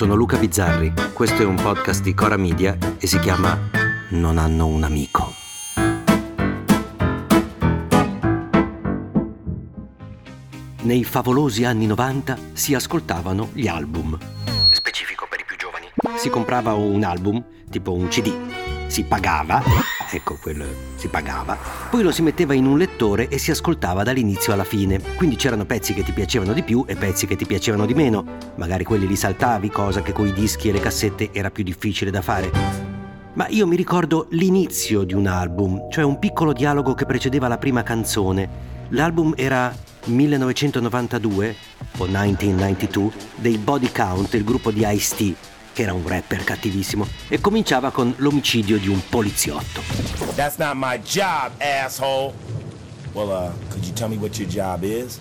Sono Luca Bizzarri, questo è un podcast di Cora Media e si chiama Non hanno un amico. Nei favolosi anni 90 si ascoltavano gli album. Specifico per i più giovani. Si comprava un album, tipo un CD, si pagava, ecco quello si pagava, poi lo si metteva in un lettore e si ascoltava dall'inizio alla fine. Quindi c'erano pezzi che ti piacevano di più e pezzi che ti piacevano di meno. Magari quelli li saltavi, cosa che con i dischi e le cassette era più difficile da fare. Ma io mi ricordo l'inizio di un album, cioè un piccolo dialogo che precedeva la prima canzone. L'album era 1992 o 1992 dei Body Count, il gruppo di Ice-T, che era un rapper cattivissimo, e cominciava con l'omicidio di un poliziotto. That's not my job, asshole. Well, uh, could you tell me what your job is?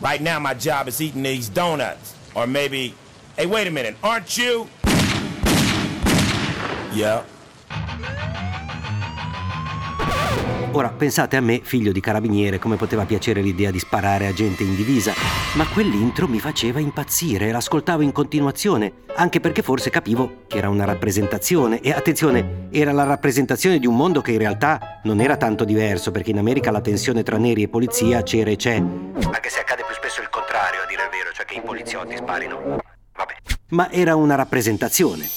Right now, my job is eating these donuts. Or maybe, hey, wait a minute, aren't you? Yeah. Ora pensate a me, figlio di carabiniere, come poteva piacere l'idea di sparare a gente in divisa, ma quell'intro mi faceva impazzire e l'ascoltavo in continuazione, anche perché forse capivo che era una rappresentazione e attenzione, era la rappresentazione di un mondo che in realtà non era tanto diverso, perché in America la tensione tra neri e polizia c'era e c'è. Anche se accade più spesso il contrario, a dire il vero, cioè che i poliziotti sparino. Vabbè. Ma era una rappresentazione.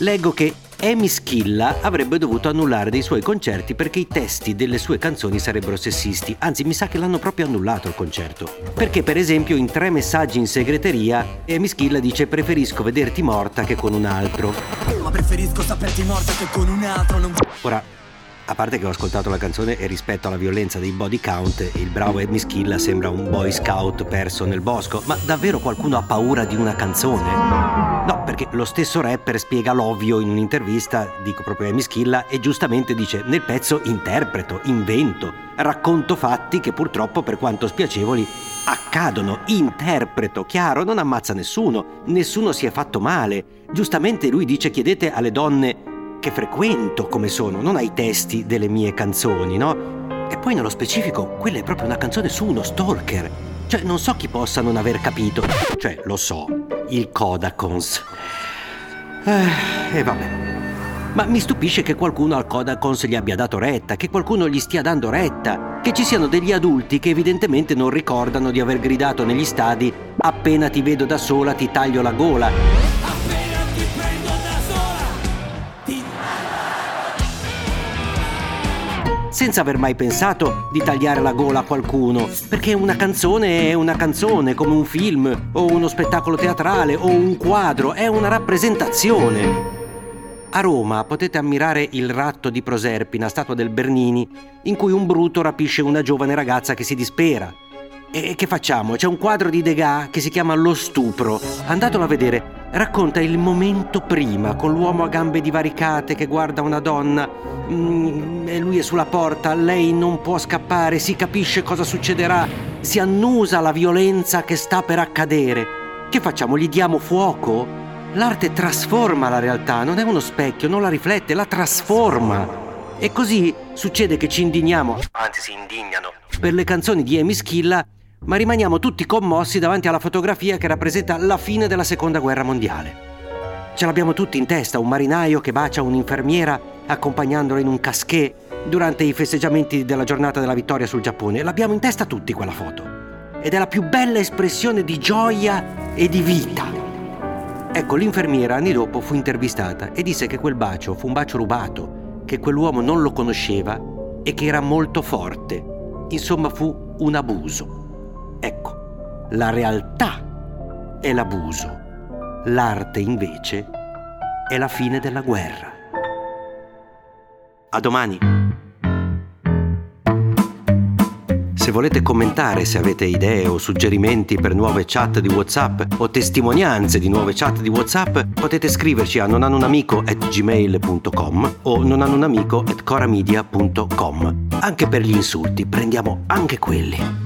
Leggo che Amy Schilla avrebbe dovuto annullare dei suoi concerti perché i testi delle sue canzoni sarebbero sessisti, anzi mi sa che l'hanno proprio annullato il concerto. Perché per esempio in tre messaggi in segreteria Amy Schilla dice preferisco vederti morta che con un altro. Ma preferisco saperti morta che con un altro non... Ora, a parte che ho ascoltato la canzone e rispetto alla violenza dei body count, il bravo Amy Schilla sembra un boy scout perso nel bosco, ma davvero qualcuno ha paura di una canzone? No, perché lo stesso rapper spiega l'ovvio in un'intervista, dico proprio a Amy Schilla, e giustamente dice nel pezzo interpreto, invento, racconto fatti che purtroppo per quanto spiacevoli accadono, interpreto, chiaro, non ammazza nessuno, nessuno si è fatto male. Giustamente lui dice chiedete alle donne che frequento come sono, non ai testi delle mie canzoni, no? E poi nello specifico, quella è proprio una canzone su uno stalker. Cioè, non so chi possa non aver capito. Cioè, lo so, il Kodakons. Eh, e vabbè. Ma mi stupisce che qualcuno al Kodakons gli abbia dato retta, che qualcuno gli stia dando retta, che ci siano degli adulti che evidentemente non ricordano di aver gridato negli stadi appena ti vedo da sola ti taglio la gola. Senza aver mai pensato di tagliare la gola a qualcuno, perché una canzone è una canzone, come un film, o uno spettacolo teatrale, o un quadro, è una rappresentazione. A Roma potete ammirare il ratto di Proserpina, statua del Bernini, in cui un bruto rapisce una giovane ragazza che si dispera. E che facciamo? C'è un quadro di Degas che si chiama Lo stupro. Andatelo a vedere. Racconta il momento prima, con l'uomo a gambe divaricate che guarda una donna mm, e lui è sulla porta, lei non può scappare, si capisce cosa succederà, si annusa la violenza che sta per accadere. Che facciamo? Gli diamo fuoco? L'arte trasforma la realtà, non è uno specchio, non la riflette, la trasforma. E così succede che ci indigniamo, anzi si indignano, per le canzoni di Amy Schilla, ma rimaniamo tutti commossi davanti alla fotografia che rappresenta la fine della seconda guerra mondiale. Ce l'abbiamo tutti in testa, un marinaio che bacia un'infermiera accompagnandola in un casquet durante i festeggiamenti della giornata della vittoria sul Giappone. L'abbiamo in testa tutti quella foto. Ed è la più bella espressione di gioia e di vita. Ecco, l'infermiera anni dopo fu intervistata e disse che quel bacio fu un bacio rubato, che quell'uomo non lo conosceva e che era molto forte. Insomma, fu un abuso. Ecco, la realtà è l'abuso, l'arte invece è la fine della guerra. A domani. Se volete commentare, se avete idee o suggerimenti per nuove chat di WhatsApp o testimonianze di nuove chat di WhatsApp, potete scriverci a nonanunamico@gmail.com o nonanunamico@coramedia.com. Anche per gli insulti, prendiamo anche quelli.